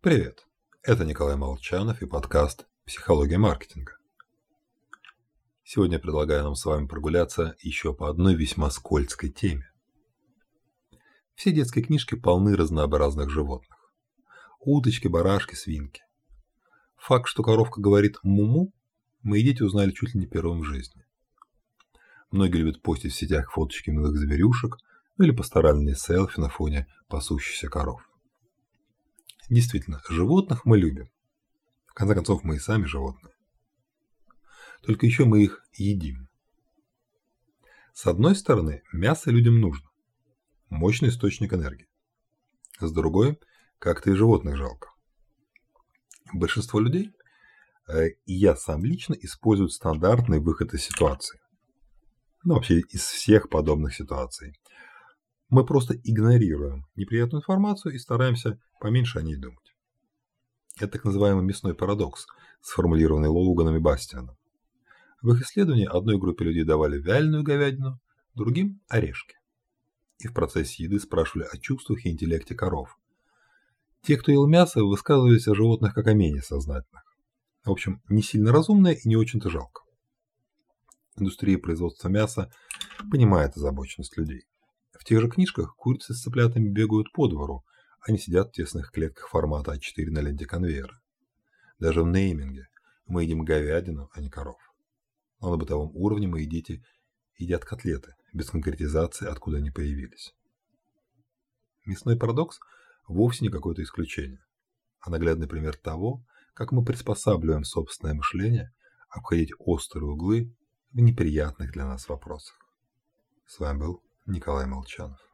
Привет, это Николай Молчанов и подкаст «Психология маркетинга». Сегодня предлагаю нам с вами прогуляться еще по одной весьма скользкой теме. Все детские книжки полны разнообразных животных. Уточки, барашки, свинки. Факт, что коровка говорит «муму», мои дети узнали чуть ли не первым в жизни. Многие любят постить в сетях фоточки милых зверюшек, ну или пасторальные селфи на фоне пасущихся коров. Действительно, животных мы любим. В конце концов, мы и сами животные. Только еще мы их едим. С одной стороны, мясо людям нужно. Мощный источник энергии. С другой, как-то и животных жалко. Большинство людей, э, и я сам лично, используют стандартный выход из ситуации. Ну, вообще из всех подобных ситуаций – мы просто игнорируем неприятную информацию и стараемся поменьше о ней думать. Это так называемый мясной парадокс, сформулированный Лоуганом и Бастианом. В их исследовании одной группе людей давали вяленую говядину, другим – орешки. И в процессе еды спрашивали о чувствах и интеллекте коров. Те, кто ел мясо, высказывались о животных как о менее сознательных. В общем, не сильно разумное и не очень-то жалко. Индустрия производства мяса понимает озабоченность людей. В тех же книжках курицы с цыплятами бегают по двору, а не сидят в тесных клетках формата А4 на ленте конвейера. Даже в нейминге мы едим говядину, а не коров. Но на бытовом уровне мои дети едят котлеты, без конкретизации, откуда они появились. Мясной парадокс вовсе не какое-то исключение, а наглядный пример того, как мы приспосабливаем собственное мышление обходить острые углы в неприятных для нас вопросах. С вами был Николай Молчанов.